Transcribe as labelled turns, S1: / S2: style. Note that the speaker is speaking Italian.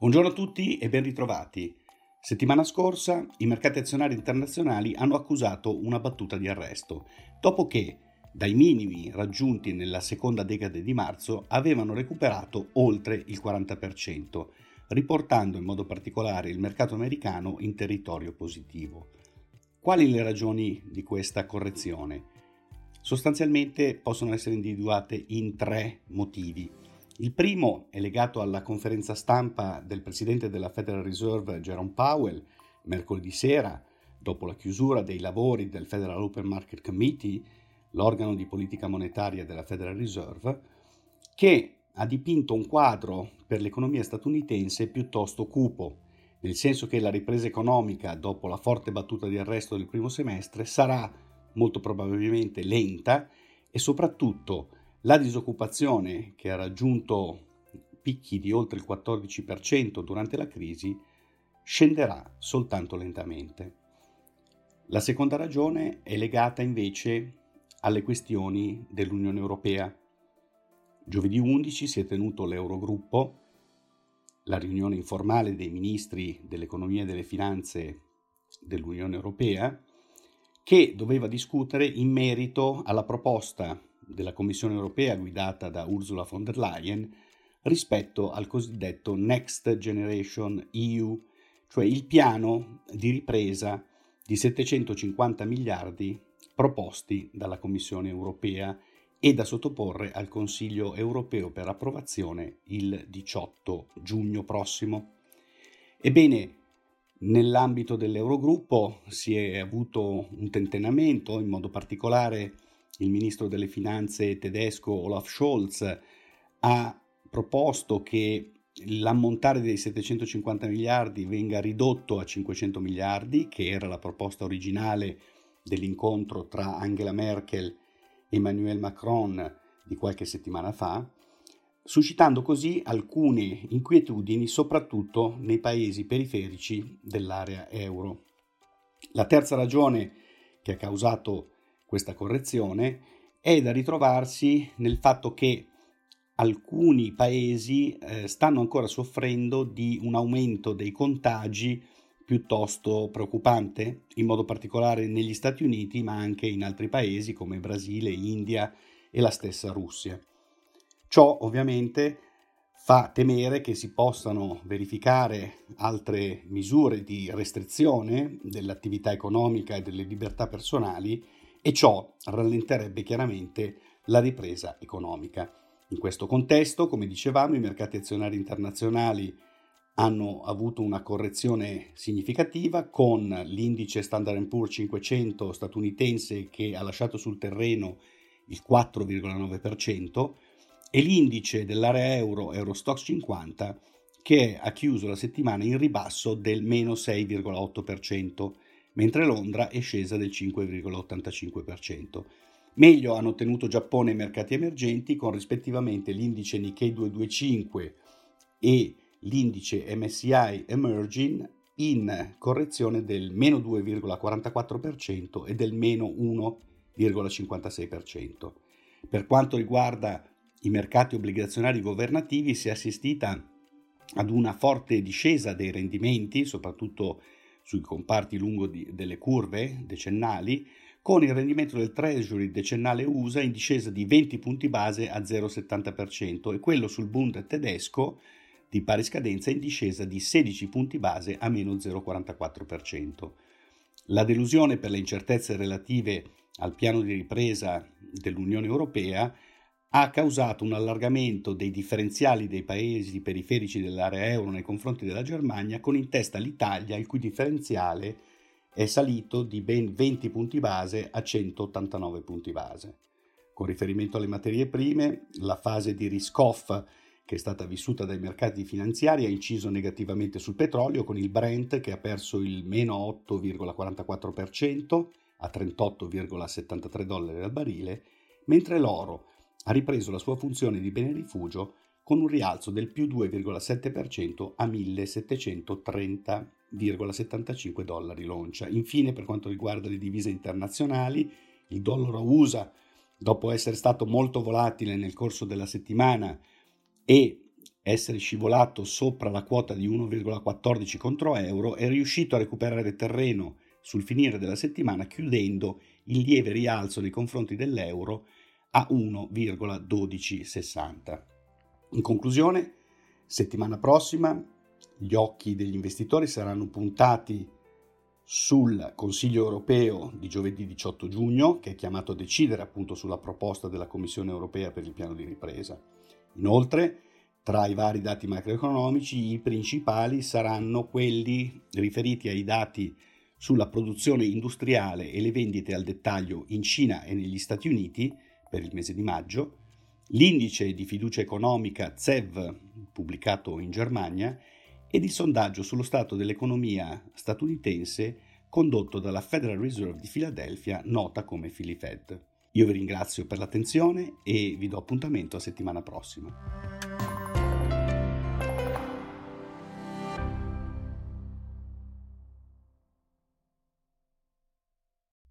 S1: Buongiorno a tutti e ben ritrovati. Settimana scorsa i mercati azionari internazionali hanno accusato una battuta di arresto, dopo che dai minimi raggiunti nella seconda decade di marzo avevano recuperato oltre il 40%, riportando in modo particolare il mercato americano in territorio positivo. Quali le ragioni di questa correzione? Sostanzialmente possono essere individuate in tre motivi. Il primo è legato alla conferenza stampa del presidente della Federal Reserve Jerome Powell mercoledì sera, dopo la chiusura dei lavori del Federal Open Market Committee, l'organo di politica monetaria della Federal Reserve, che ha dipinto un quadro per l'economia statunitense piuttosto cupo, nel senso che la ripresa economica dopo la forte battuta di arresto del primo semestre sarà molto probabilmente lenta e soprattutto la disoccupazione, che ha raggiunto picchi di oltre il 14% durante la crisi, scenderà soltanto lentamente. La seconda ragione è legata invece alle questioni dell'Unione Europea. Giovedì 11 si è tenuto l'Eurogruppo, la riunione informale dei ministri dell'economia e delle finanze dell'Unione Europea, che doveva discutere in merito alla proposta della Commissione europea guidata da Ursula von der Leyen rispetto al cosiddetto Next Generation EU, cioè il piano di ripresa di 750 miliardi proposti dalla Commissione europea e da sottoporre al Consiglio europeo per approvazione il 18 giugno prossimo. Ebbene, nell'ambito dell'Eurogruppo si è avuto un tentennamento, in modo particolare il ministro delle finanze tedesco Olaf Scholz ha proposto che l'ammontare dei 750 miliardi venga ridotto a 500 miliardi, che era la proposta originale dell'incontro tra Angela Merkel e Emmanuel Macron di qualche settimana fa, suscitando così alcune inquietudini soprattutto nei paesi periferici dell'area euro. La terza ragione che ha causato questa correzione è da ritrovarsi nel fatto che alcuni paesi eh, stanno ancora soffrendo di un aumento dei contagi piuttosto preoccupante, in modo particolare negli Stati Uniti, ma anche in altri paesi come Brasile, India e la stessa Russia. Ciò ovviamente fa temere che si possano verificare altre misure di restrizione dell'attività economica e delle libertà personali e ciò rallenterebbe chiaramente la ripresa economica. In questo contesto, come dicevamo, i mercati azionari internazionali hanno avuto una correzione significativa con l'indice Standard Poor's 500 statunitense che ha lasciato sul terreno il 4,9% e l'indice dell'area euro Eurostox 50 che ha chiuso la settimana in ribasso del meno 6,8% mentre Londra è scesa del 5,85%. Meglio hanno tenuto Giappone e mercati emergenti con rispettivamente l'indice Nikkei 225 e l'indice MSCI Emerging in correzione del meno 2,44% e del meno 1,56%. Per quanto riguarda i mercati obbligazionari governativi si è assistita ad una forte discesa dei rendimenti, soprattutto sui comparti lungo di, delle curve decennali, con il rendimento del Treasury decennale USA in discesa di 20 punti base a 0,70% e quello sul Bund tedesco di pari scadenza in discesa di 16 punti base a meno 0,44%. La delusione per le incertezze relative al piano di ripresa dell'Unione Europea ha causato un allargamento dei differenziali dei paesi periferici dell'area euro nei confronti della Germania, con in testa l'Italia, il cui differenziale è salito di ben 20 punti base a 189 punti base. Con riferimento alle materie prime, la fase di risk-off che è stata vissuta dai mercati finanziari ha inciso negativamente sul petrolio, con il Brent che ha perso il meno 8,44% a 38,73 dollari al barile, mentre l'oro ha ripreso la sua funzione di bene rifugio con un rialzo del più 2,7% a 1730,75 dollari l'oncia. Infine, per quanto riguarda le divise internazionali, il dollaro USA, dopo essere stato molto volatile nel corso della settimana e essere scivolato sopra la quota di 1,14 contro euro, è riuscito a recuperare terreno sul finire della settimana chiudendo il lieve rialzo nei confronti dell'euro a 1,1260. In conclusione, settimana prossima gli occhi degli investitori saranno puntati sul Consiglio europeo di giovedì 18 giugno, che è chiamato a decidere appunto sulla proposta della Commissione europea per il piano di ripresa. Inoltre, tra i vari dati macroeconomici, i principali saranno quelli riferiti ai dati sulla produzione industriale e le vendite al dettaglio in Cina e negli Stati Uniti per il mese di maggio, l'indice di fiducia economica ZEV pubblicato in Germania ed il sondaggio sullo stato dell'economia statunitense condotto dalla Federal Reserve di Filadelfia, nota come FiliFed. Io vi ringrazio per l'attenzione e vi do appuntamento a settimana prossima.